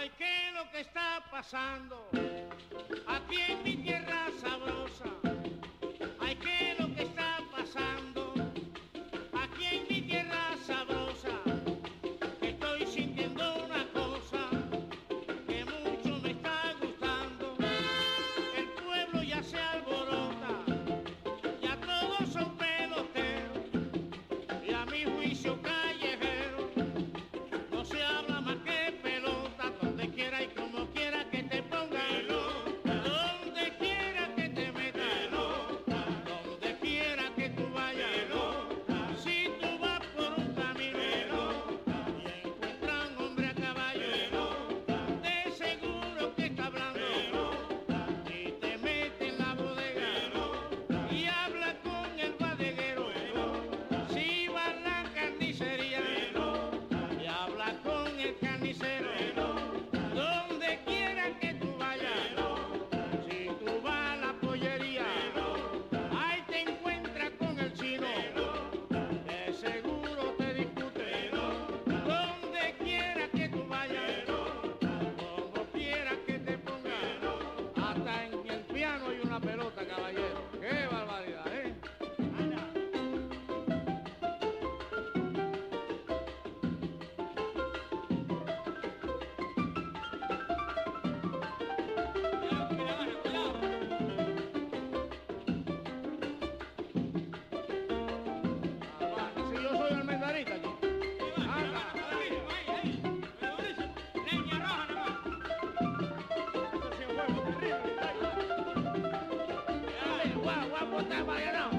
ay, qué es lo que está pasando aquí en mi tierra sabrosa. Bota, baiano!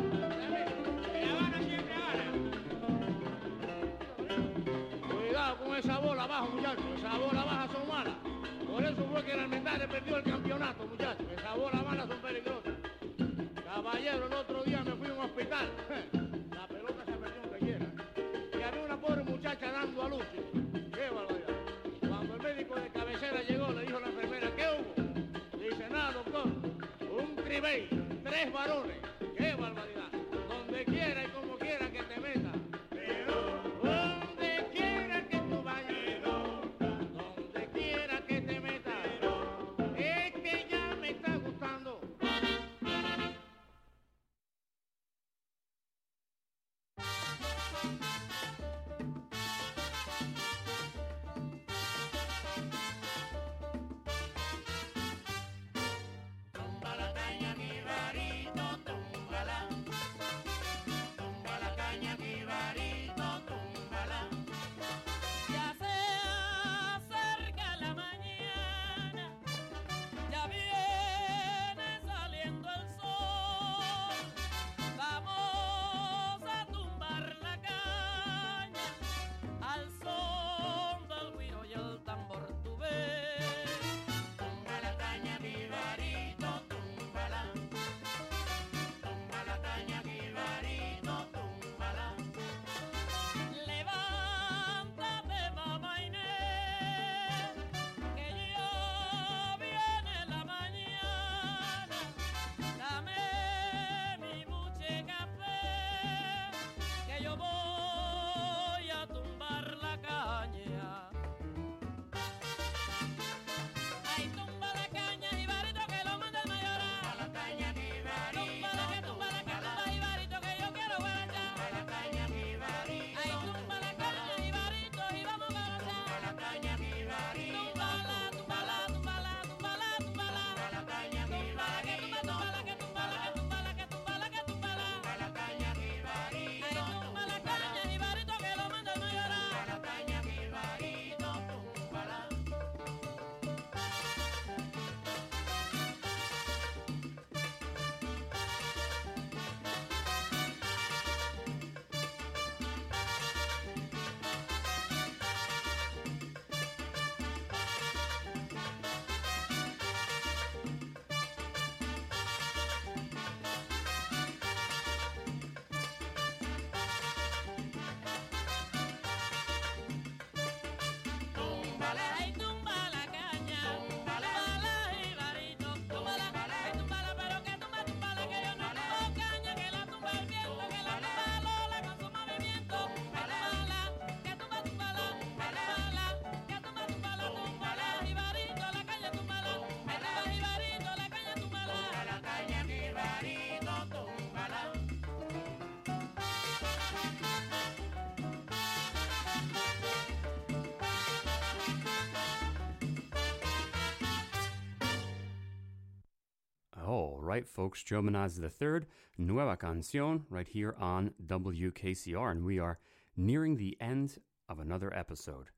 All right, folks, Joe Manaz III, Nueva Canción, right here on WKCR, and we are nearing the end of another episode.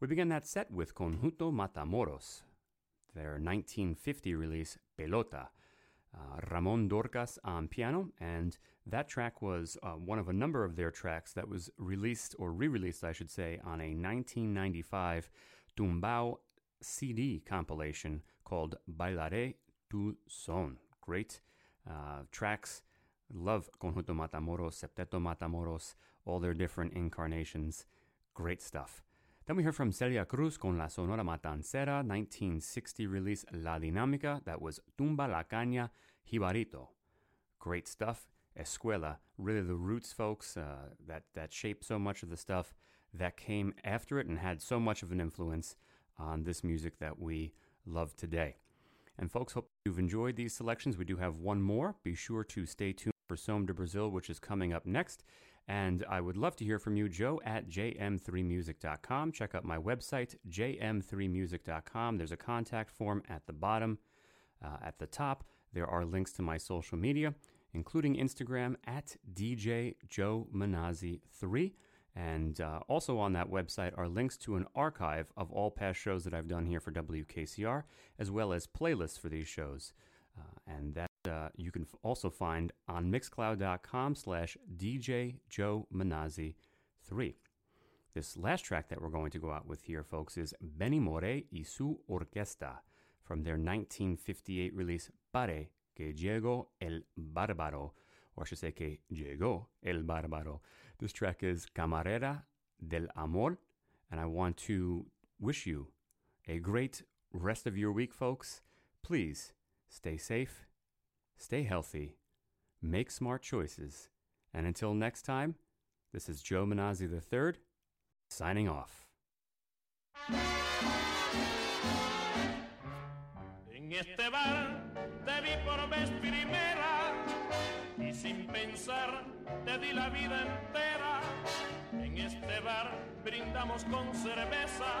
We began that set with Conjunto Matamoros, their 1950 release Pelota. Uh, Ramon Dorcas on piano, and that track was uh, one of a number of their tracks that was released, or re released, I should say, on a 1995 Tumbao CD compilation called Bailaré tu Son. Great uh, tracks. Love Conjunto Matamoros, Septeto Matamoros, all their different incarnations. Great stuff. Then we heard from Celia Cruz con La Sonora Matancera, 1960 release La Dinámica, that was Tumba la Caña Jibarito. Great stuff. Escuela, really the roots, folks, uh, that, that shaped so much of the stuff that came after it and had so much of an influence on this music that we love today. And folks, hope you've enjoyed these selections. We do have one more. Be sure to stay tuned for Som de Brazil, which is coming up next. And I would love to hear from you, joe at jm3music.com. Check out my website, jm3music.com. There's a contact form at the bottom. Uh, at the top, there are links to my social media, including Instagram at DJ Joe Manazzi3. And uh, also on that website are links to an archive of all past shows that I've done here for WKCR, as well as playlists for these shows. Uh, and that uh, you can also find on mixcloud.com slash DJ Joe Manazzi 3. This last track that we're going to go out with here, folks, is Benny More y su Orquesta from their 1958 release Pare que llegó el bárbaro, or I should say que llegó el bárbaro. This track is Camarera del Amor, and I want to wish you a great rest of your week, folks. Please stay safe, stay healthy, make smart choices, and until next time, this is Joe Manazzi III signing off. En este bar te vi por vez primera y sin pensar te di la vida entera. En este bar brindamos con cerveza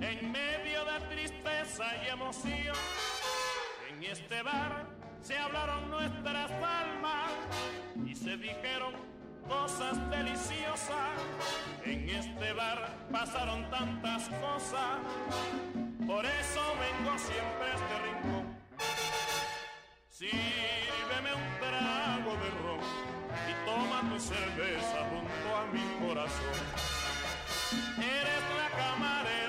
en medio de tristeza y emoción. En este bar se hablaron nuestras almas y se dijeron cosas deliciosas. En este bar pasaron tantas cosas, por eso vengo siempre a este rincón. Un de ron y toma tu cerveza junto a mi corazón. Eres la camarera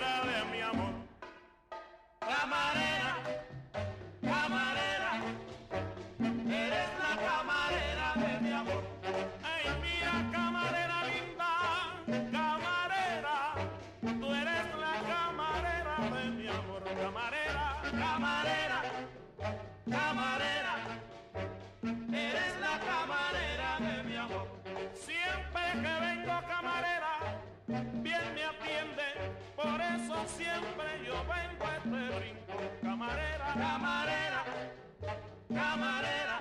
siempre yo vengo a este rincón. Camarera, camarera, camarera,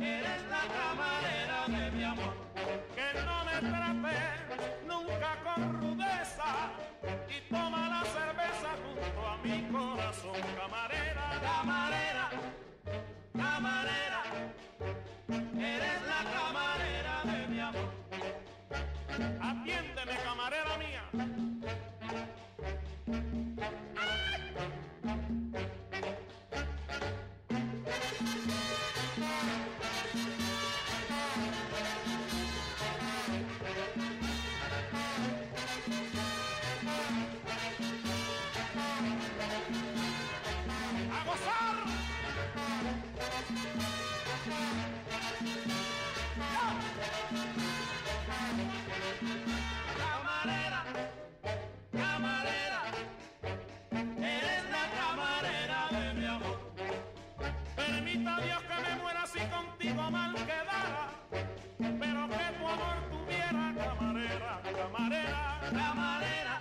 eres la camarera de mi amor. Que no me trate nunca con rudeza y toma la cerveza junto a mi corazón. Camarera, camarera, camarera, eres la camarera de mi amor. Atiéndeme, camarera mía. ¡A camarera, camarera,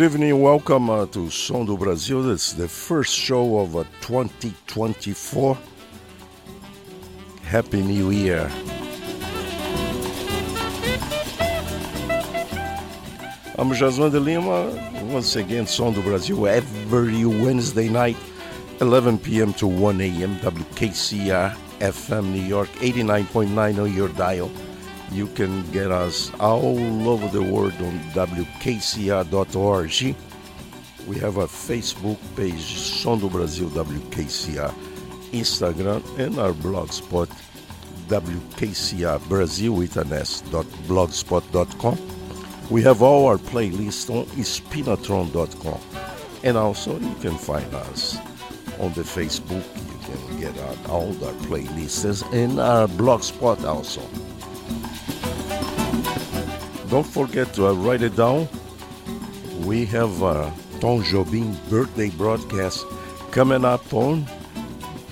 Good evening, welcome uh, to Som do Brasil. This is the first show of uh, 2024. Happy New Year. I'm Jasmine de Lima, once again, Som do Brasil, every Wednesday night, 11 p.m. to 1 a.m., WKCR FM New York, 89.9 on your dial. You can get us all over the world on WKCR.org. We have a Facebook page, Som do Brasil WKCR, Instagram, and our blogspot, WKCR Brasil with an S, dot blogspot.com. We have all our playlists on spinatron.com. And also, you can find us on the Facebook. You can get all our playlists and our blogspot also. Don't forget to uh, write it down. We have uh, Tom Jobim birthday broadcast coming up on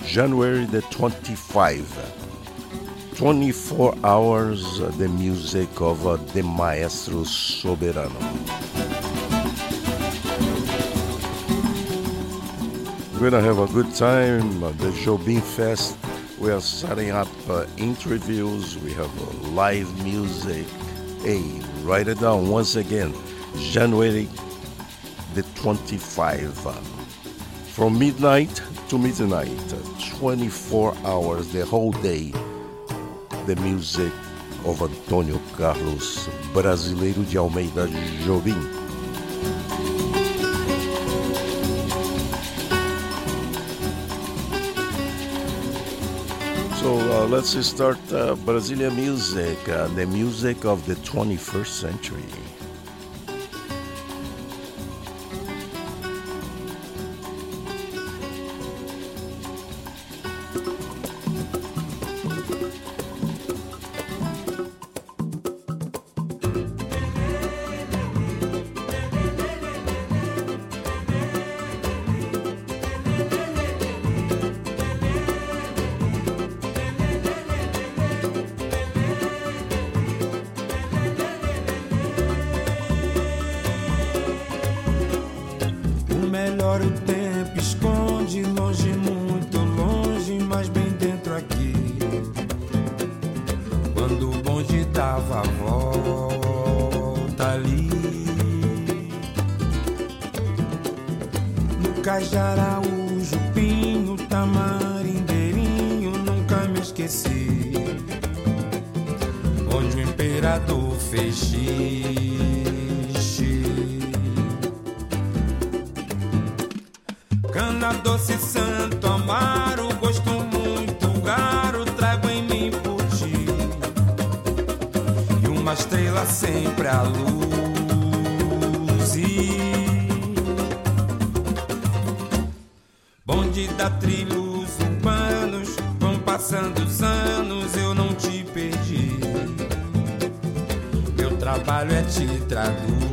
January the 25. 24 hours uh, the music of uh, the Maestro Soberano. We're gonna have a good time. Uh, the Jobim Fest. We are setting up uh, interviews. We have live music. Hey, write it down once again. January the 25. uh, From midnight to midnight, uh, 24 hours, the whole day. The music of Antônio Carlos, brasileiro de Almeida Jobim. Let's start uh, Brazilian music, uh, the music of the 21st century. Bonde da trilhos urbanos, vão passando os anos, eu não te perdi. Meu trabalho é te traduzir.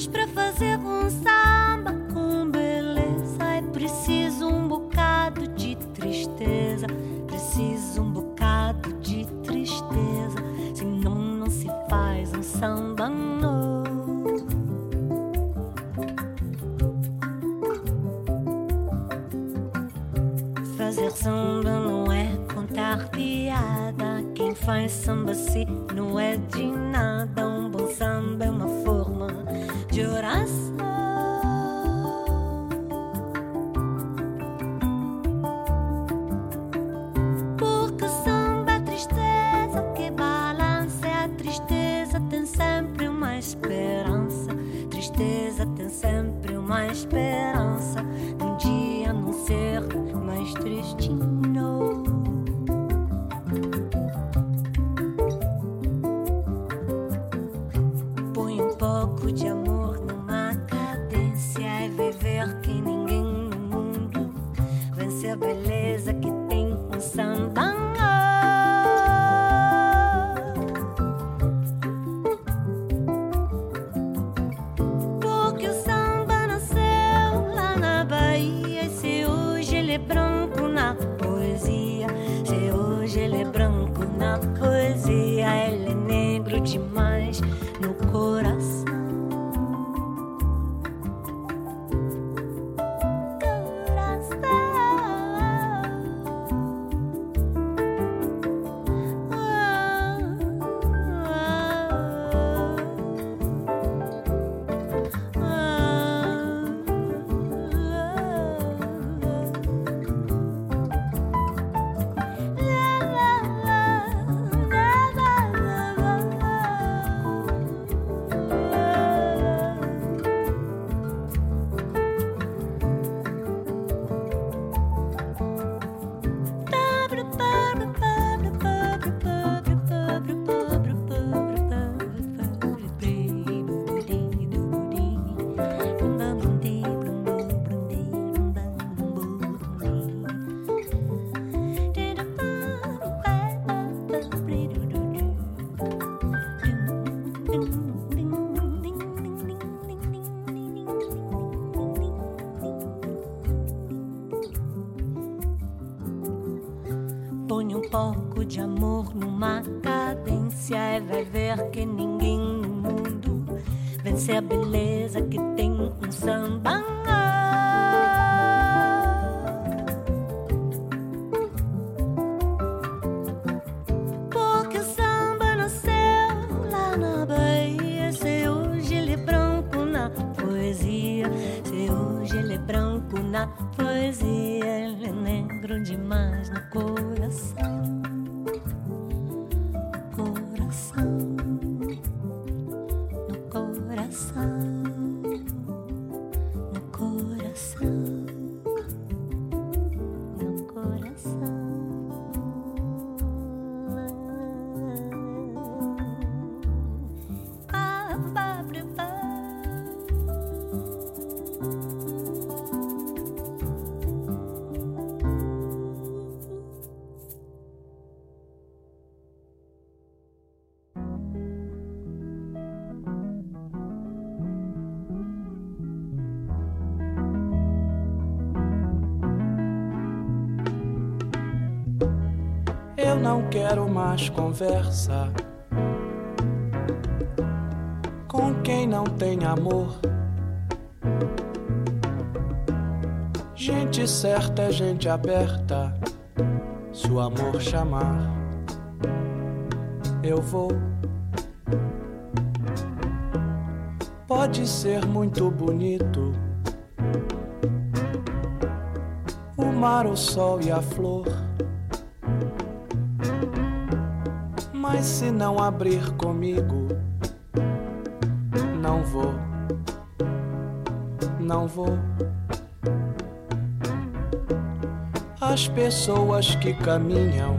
Mas fazer um samba com beleza é preciso um bocado de tristeza, preciso um bocado de tristeza, senão não se faz um samba novo. Fazer samba não é contar piada. Quem faz samba se numa cadência e vai ver que ninguém no mundo vence a beleza que tem conversa com quem não tem amor. Gente certa é gente aberta. Se o amor chamar, eu vou. Pode ser muito bonito o mar, o sol e a flor. Se não abrir comigo, não vou, não vou. As pessoas que caminham,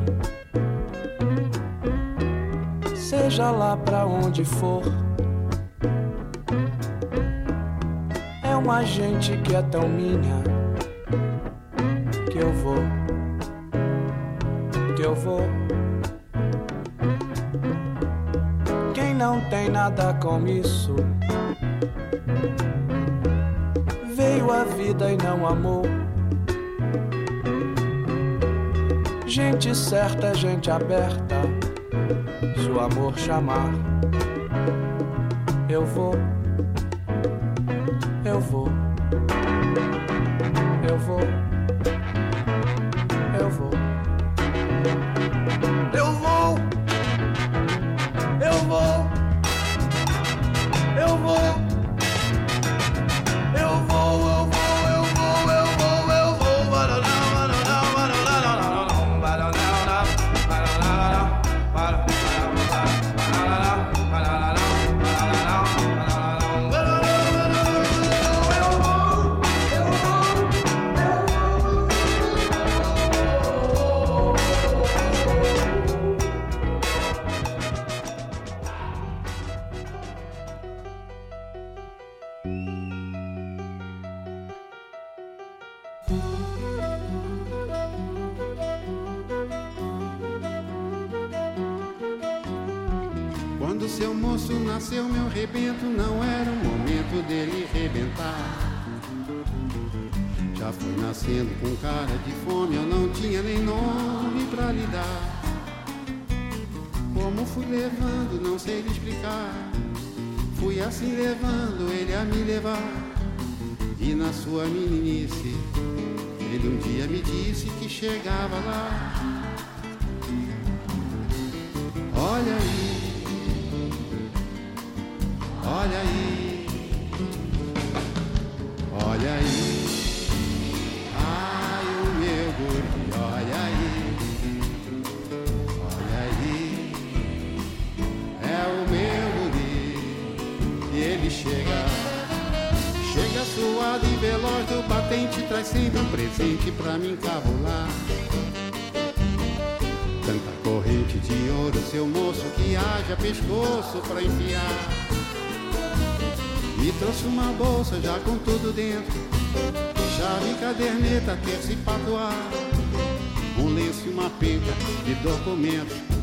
seja lá pra onde for, uma gente que é tão minha não tem nada com isso. Veio a vida e não amou. Gente certa, gente aberta, se o amor chamar, eu vou, eu vou,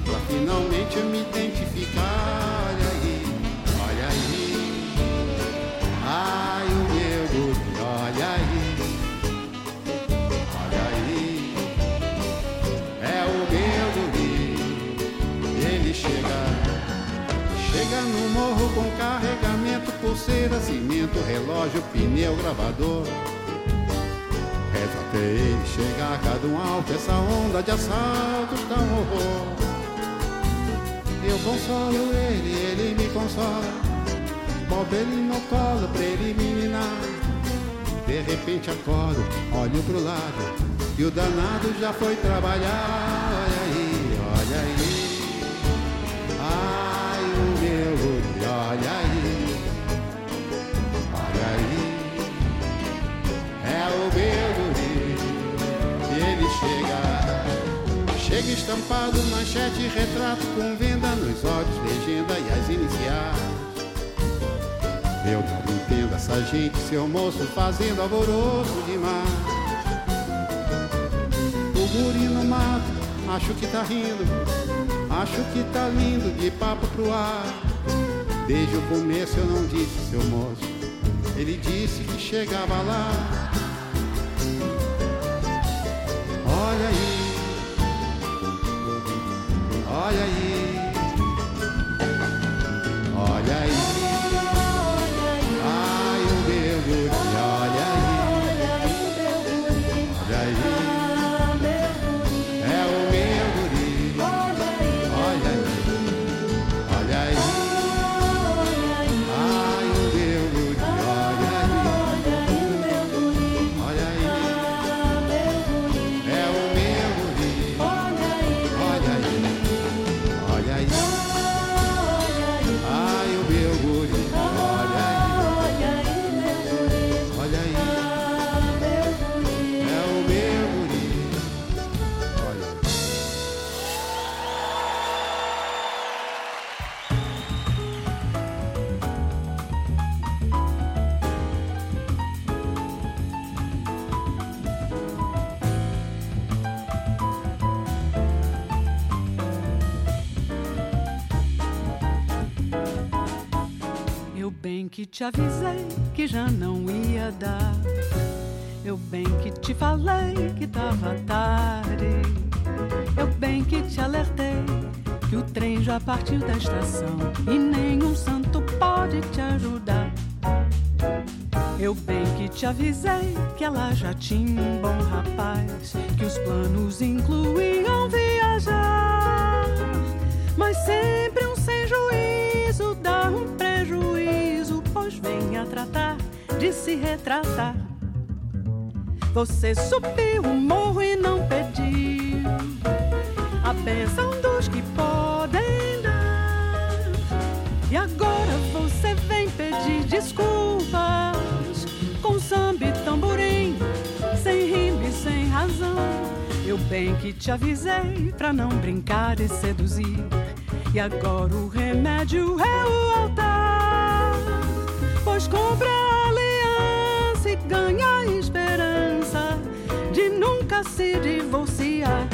pra finalmente eu me identificar. Olha aí, olha aí, ai o meu guri, olha aí, olha aí. É o meu guri, ele chega Chega no morro com carregamento, pulseira, cimento, relógio, pneu, gravador. Reza até ele chegar, cada um alto, essa onda de assaltos um horror Eu consolo ele, ele me consola. Bobo ele no colo pra ele me ninar De repente acordo, olho pro lado E o danado já foi trabalhar. Olha aí, olha aí. Ai, o meu olha aí. Olha aí. É o meu chega estampado, manchete, retrato Com venda nos olhos, legenda e as iniciais eu não entendo essa gente, seu moço fazendo alvoroço demais. O guri no mato, acho que tá rindo, acho que tá lindo de papo pro ar. Desde o começo eu não disse, seu moço, ele disse que chegava lá. Olha aí, olha aí, olha aí. Bem que te avisei que já não ia dar. Eu bem que te falei que tava tarde. Eu bem que te alertei que o trem já partiu da estação e nenhum santo pode te ajudar. Eu bem que te avisei que ela já tinha um bom rapaz, que os planos incluíam viajar, mas sempre venha tratar de se retratar. Você subiu o morro e não pediu a benção dos que podem dar. E agora você vem pedir desculpas com samba e tamborim, sem rima e sem razão. Eu bem que te avisei pra não brincar e seduzir. E agora o remédio é o altar, pois compra a aliança e ganha a esperança de nunca se divorciar.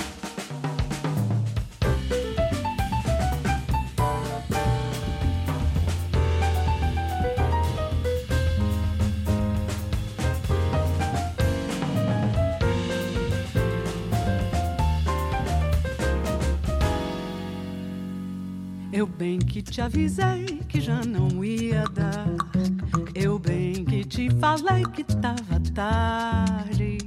Eu bem que te avisei que já não ia dar. Eu bem que te falei que tava tarde.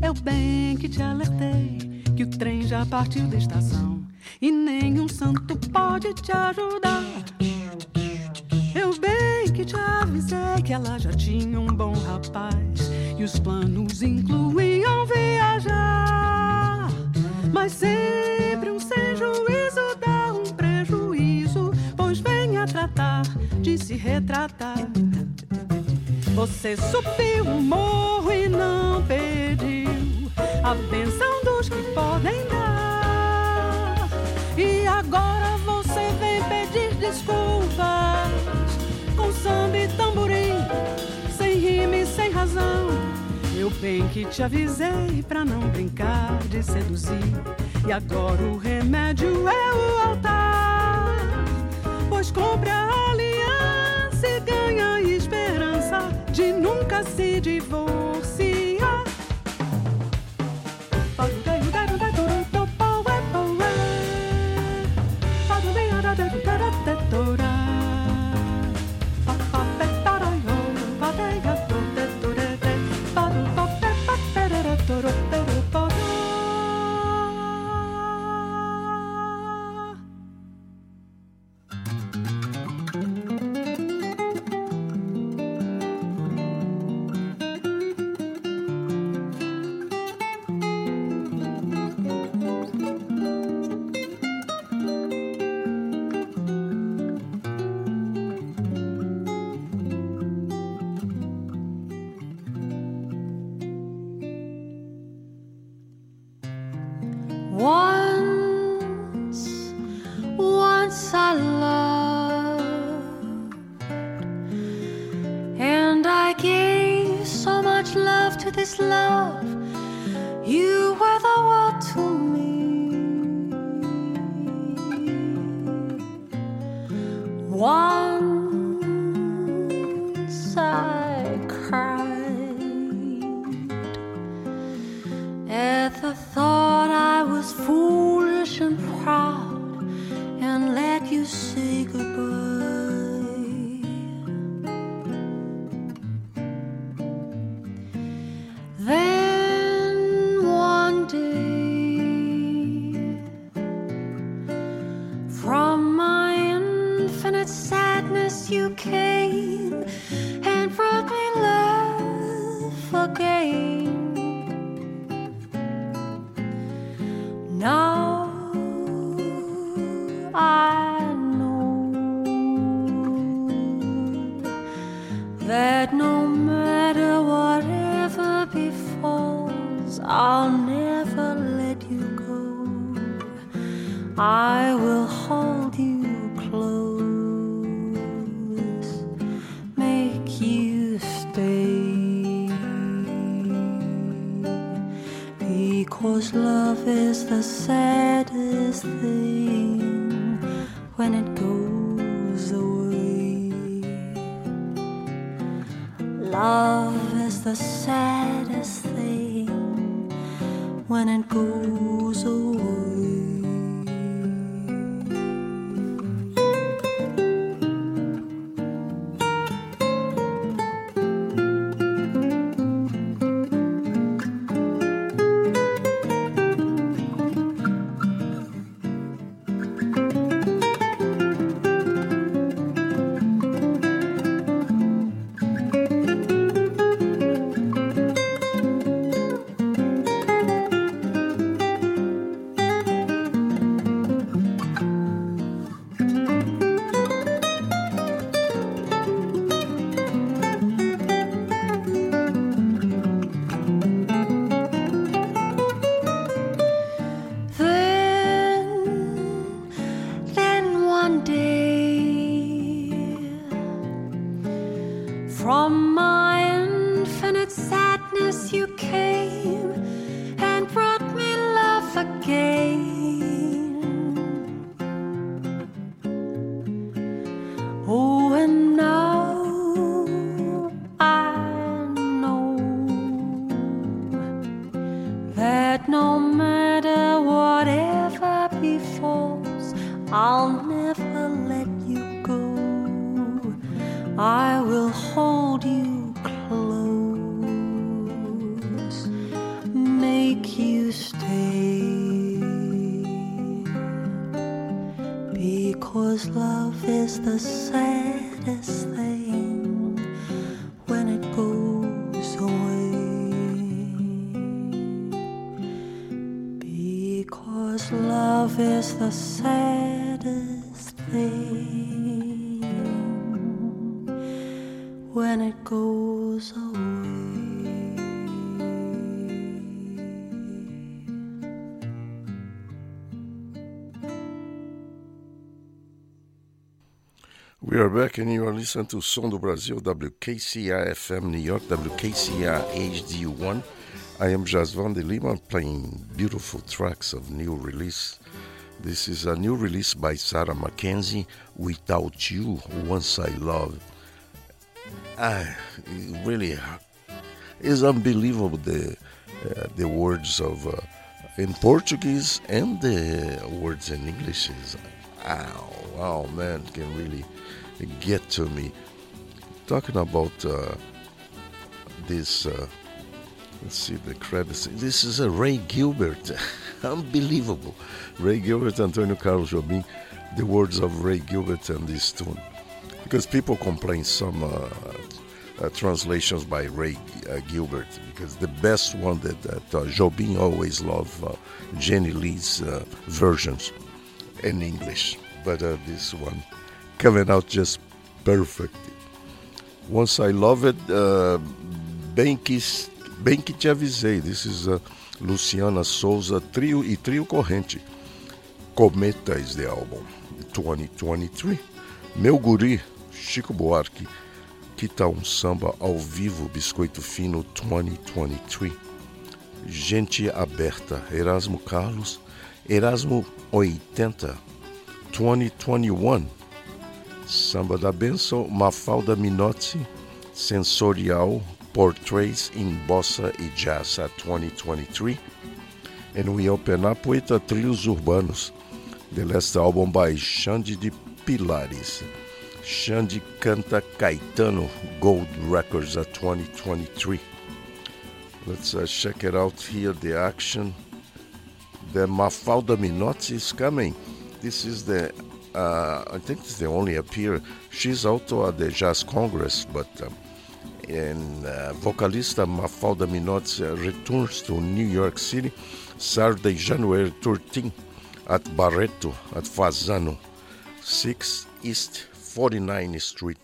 Eu bem que te alertei que o trem já partiu da estação e nenhum santo pode te ajudar. Eu bem que te avisei que ela já tinha um bom rapaz e os planos incluíam viajar, mas sempre um sem juízo dá um prejuízo, pois venha tratar de se retratar. Você subiu o morro e não pediu a benção dos que podem dar. E agora você vem pedir desculpas com samba e tamborim, sem rima e sem razão. Eu bem que te avisei pra não brincar de seduzir. E agora o remédio é o nasci de voo. When it listening to Som do Brasil, WKCR FM New York, WKCR HD1. I am Jasvan de Lima playing beautiful tracks of new release. This is a new release by Sarah McKenzie, Without You, Once I Love. Ah, really is unbelievable the, uh, the words of uh, in Portuguese and the words in English is wow, wow man can really get to me. Talking about uh, this, uh, let's see the credits. This is a Ray Gilbert, unbelievable. Ray Gilbert, Antonio Carlos Jobim, the words of Ray Gilbert and this tune, because people complain some. Uh, uh, translations by Ray uh, Gilbert because the best one that, that uh, Jobim always loved Jenny Lee's versions in English, but this one coming out just perfect. Once I love it, uh, bem que bem que te avisei. This is Luciana Souza trio e trio corrente. Cometa is the album 2023. Meu guri Chico Buarque que tal um samba ao vivo, Biscoito Fino 2023? Gente Aberta, Erasmo Carlos, Erasmo 80, 2021. Samba da Benção, Mafalda Minotti, Sensorial, Portraits in Bossa e Jazz 2023. And we open up with uh, Trilhos Urbanos, the last album by Xande de Pilares. Xande canta Caetano Gold Records at 2023. Let's uh, check it out here. The action. The Mafalda Minotti is coming. This is the, uh, I think it's the only appear. She's also at the Jazz Congress, but um, and uh, vocalista Mafalda Minotti uh, returns to New York City Saturday, January 13 at Barreto at Fazano, 6 East 49th Street,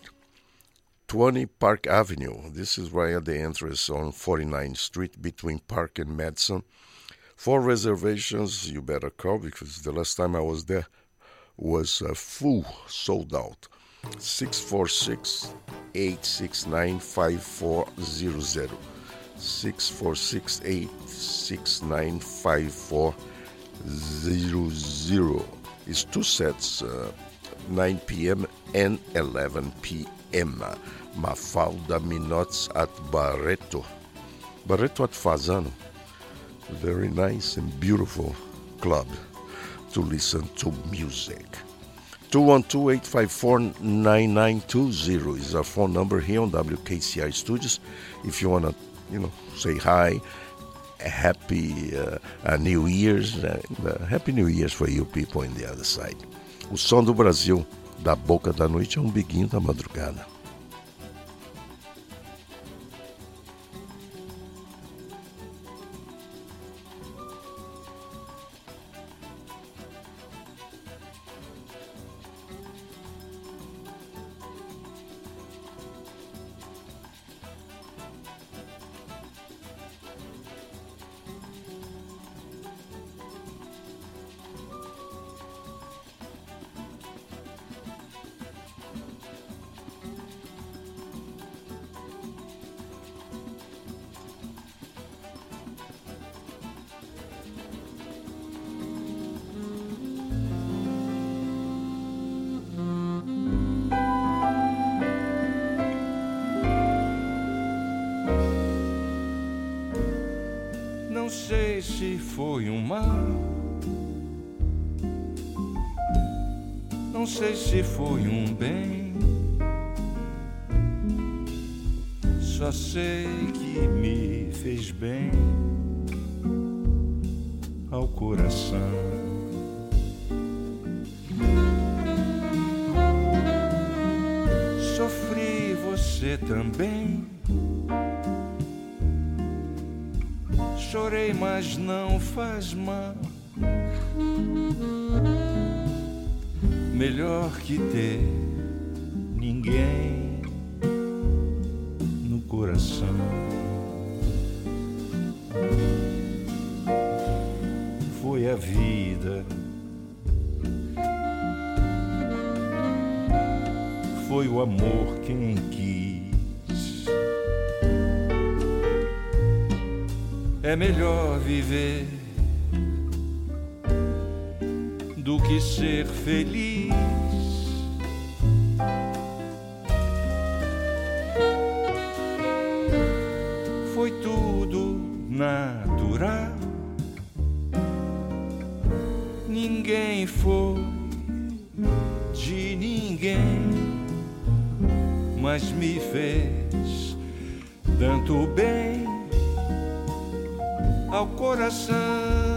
20 Park Avenue. This is at the entrance on 49th Street between Park and Madison. For reservations, you better call because the last time I was there was uh, full, sold out. 646 869 5400. 646 869 5400. It's two sets. Uh, 9 p.m. and 11 p.m. Mafalda Minots at Barreto. Barreto at Fazano. Very nice and beautiful club to listen to music. 212-854-9920 is our phone number here on WKCI Studios. If you want to, you know, say hi, happy uh, uh, New Year's, uh, happy New Year's for you people in the other side. O som do Brasil, da boca da noite ao umbiguinho da madrugada. feliz. Foi tudo natural, ninguém foi de ninguém, mas me fez tanto bem ao coração.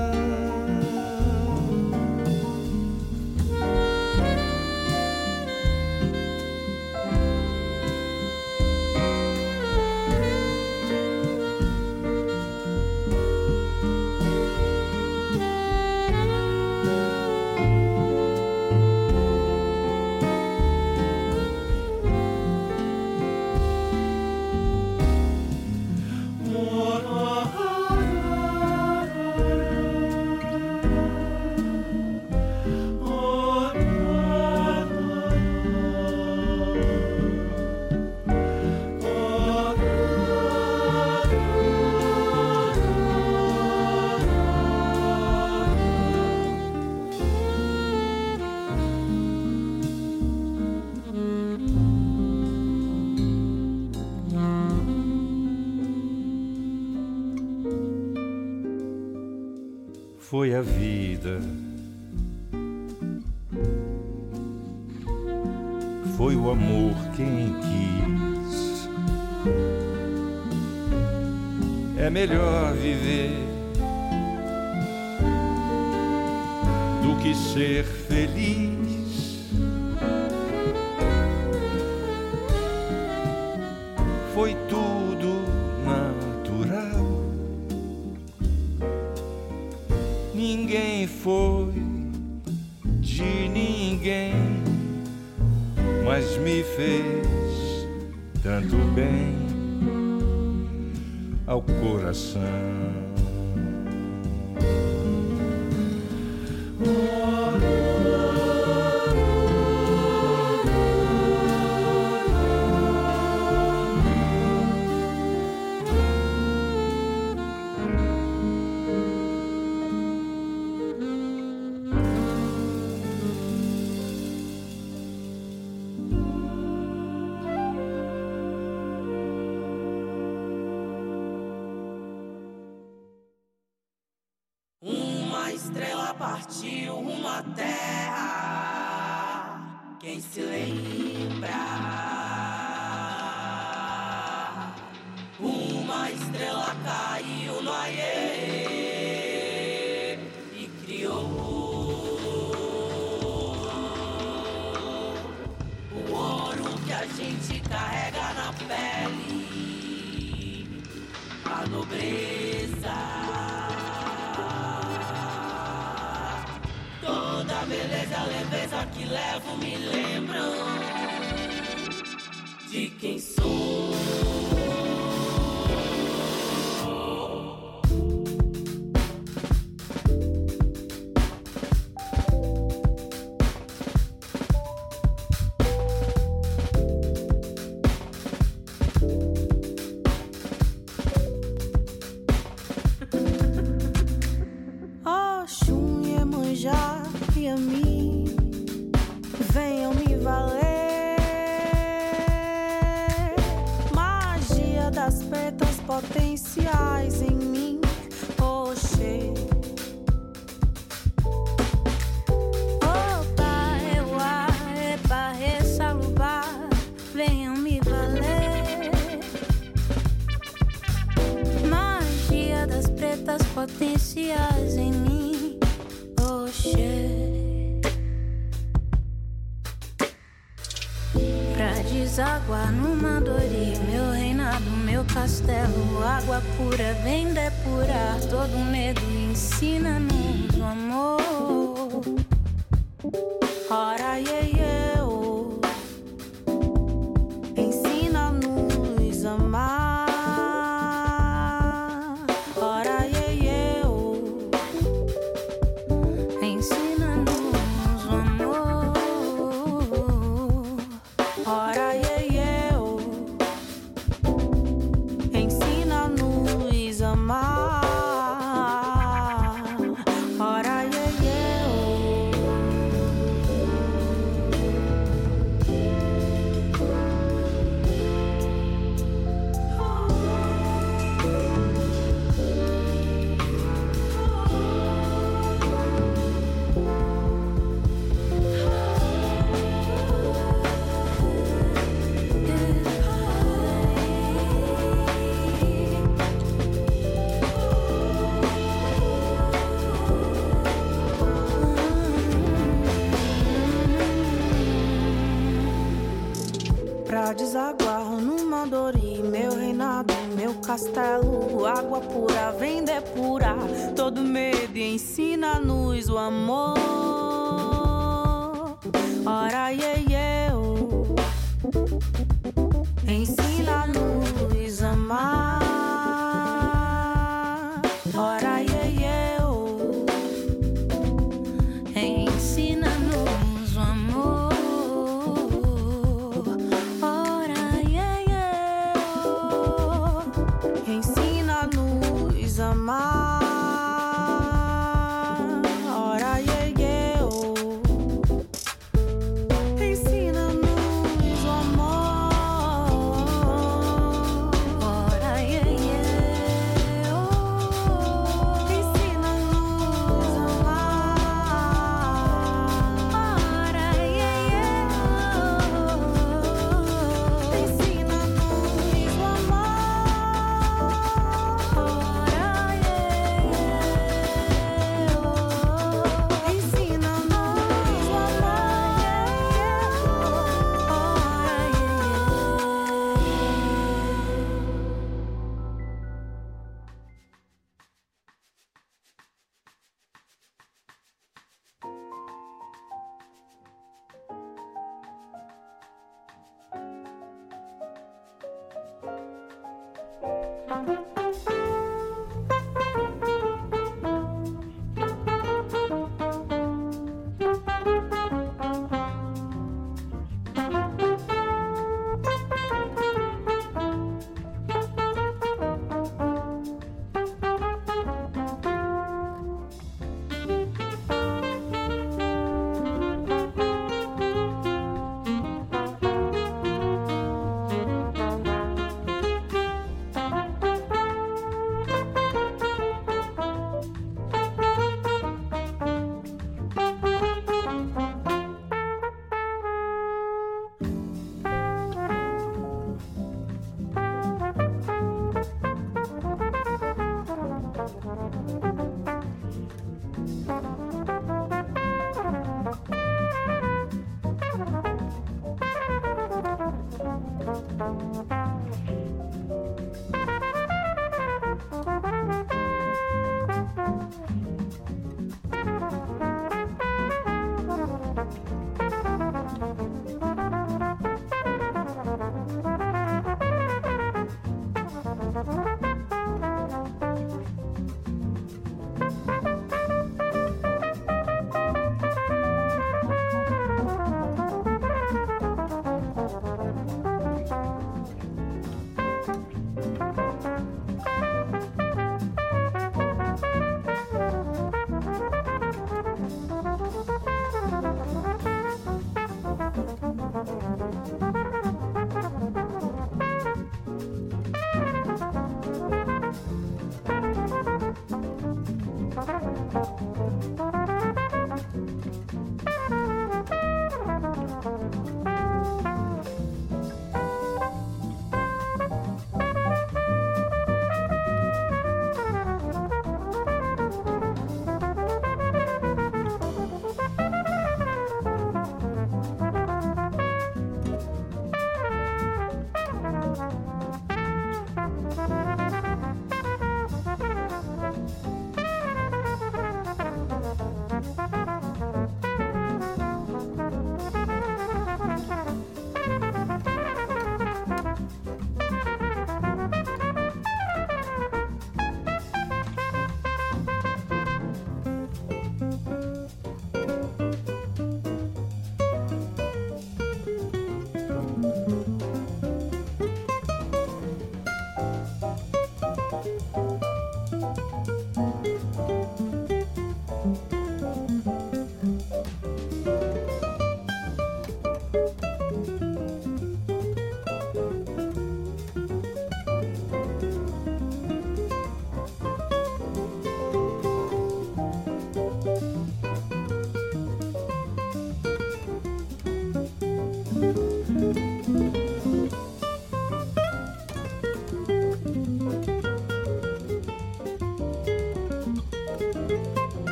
castelo, água pura vem depurar é todo medo e ensina-nos o amor.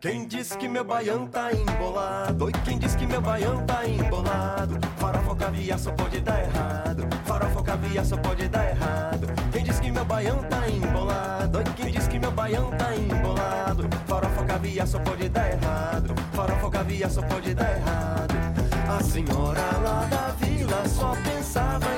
Quem diz que meu baião tá embolado? Oi, quem diz que meu baião tá embolado? Farofa ou caviar só pode dar errado. Farofa caviar só pode dar errado. Quem diz que meu baião tá embolado? Oi, quem diz que meu baião tá embolado? Farofa ou caviar só pode dar errado. Farofa caviar só pode dar errado. A senhora lá da vila só pensava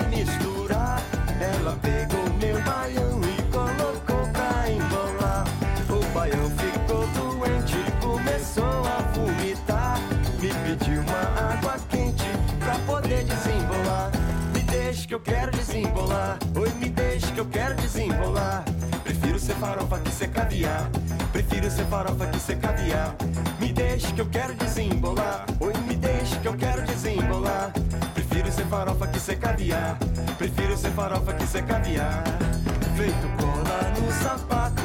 ser farofa que ser caviar. Prefiro ser farofa que ser caviar. Me deixe que eu quero desembolar. Oi, me deixe que eu quero desembolar. Prefiro ser farofa que ser caviar. Prefiro ser farofa que ser caviar. Feito cola no sapato,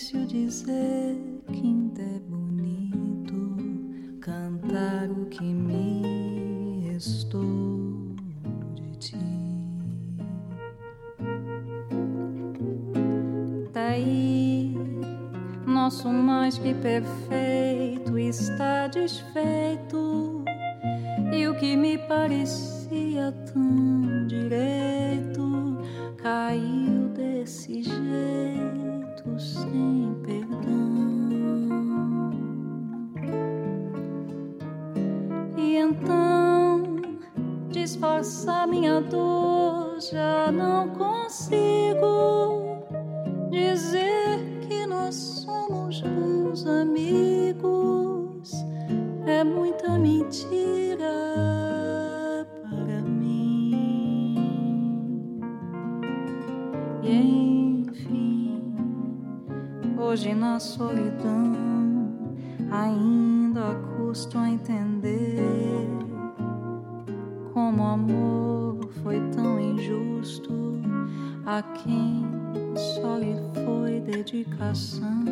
difícil dizer que ainda é bonito cantar o que me restou de ti. Daí, nosso mais que perfeito não consigo dizer que nós somos bons amigos é muita mentira para mim. E enfim, hoje na solidão ainda custo a entender como amor foi tão injusto a quem só lhe foi dedicação.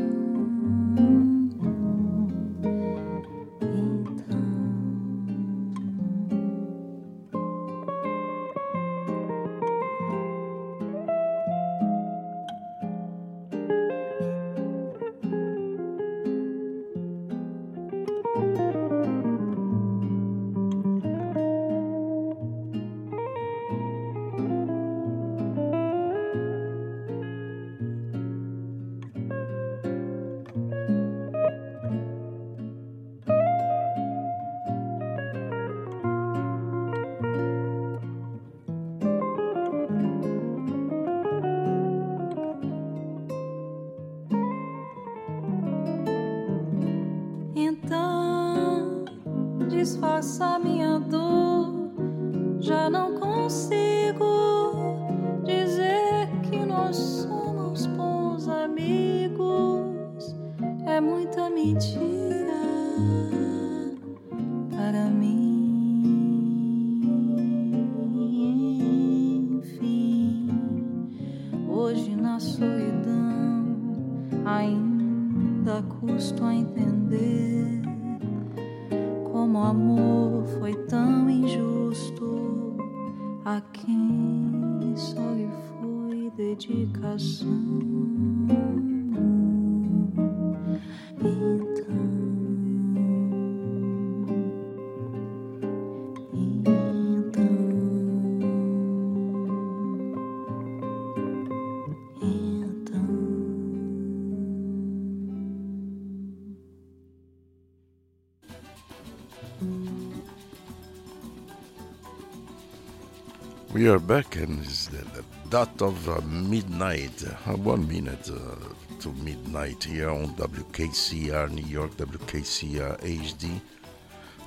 Back, and it's the, dot of uh, midnight, uh, one minute uh, to midnight here on WKCR New York, WKCR HD,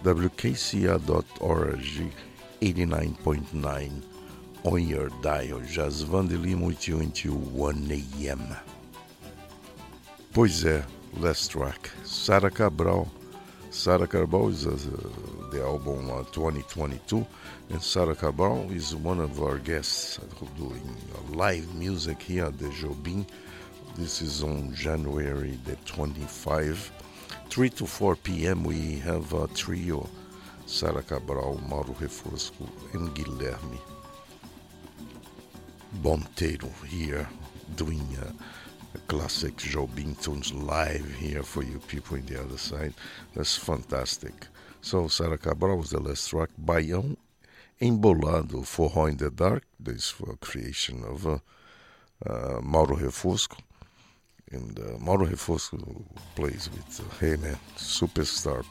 WKCR.org, 89.9 on your dial, Jazz Vandeli, muito until 1 a.m. Pois é, last track, Sara Cabral. Sara Cabral is uh, the album uh, 2022, and Sara Cabral is one of our guests doing uh, live music here at the Jobim. This is on January the 25, 3 to 4 p.m. We have a trio Sara Cabral, Mauro Refosco, and Guilherme Bonteiro here doing uh, classic Jobim tunes live here for you people in the other side. That's fantastic. So, Sara Cabral was the last track. Baião Embolado, Forró in the Dark. This for creation of uh, uh, Mauro Refosco. And uh, Mauro Refosco plays with, uh, hey man, superstar.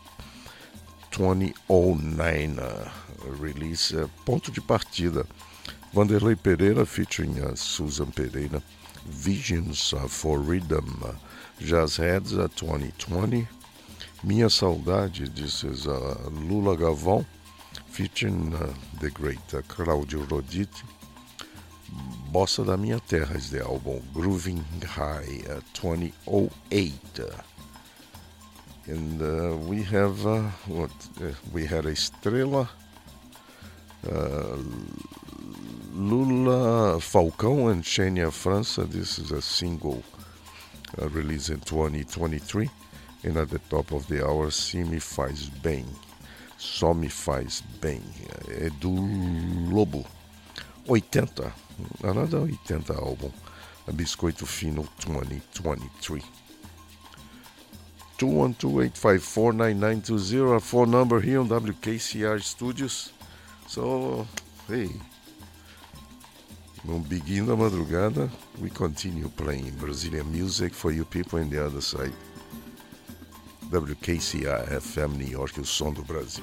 2009 uh, release, uh, Ponto de Partida. Vanderlei Pereira featuring uh, Susan Pereira. Visions for Rhythm, Jazz Heads uh, 2020. Minha Saudade, this is uh, Lula Gavão, featuring uh, the great uh, Claudio Roditi. Bossa da Minha Terra is the album, Grooving High uh, 2008. and uh, we have, uh, what, uh, we had a Estrela, uh, Lula Falcão and Xenia França. This is a single uh, released in 2023. And at the top of the hour, Se Me Faz Bem. Só Me Faz Bem. É do Lobo. 80. Another 80 album. A Biscoito Fino 2023. 212-854-9920, our phone number here on WKCR Studios. So, hey, no begin da madrugada, we continue playing Brazilian music for you people in the other side. WKCR FM New York, o som do Brasil.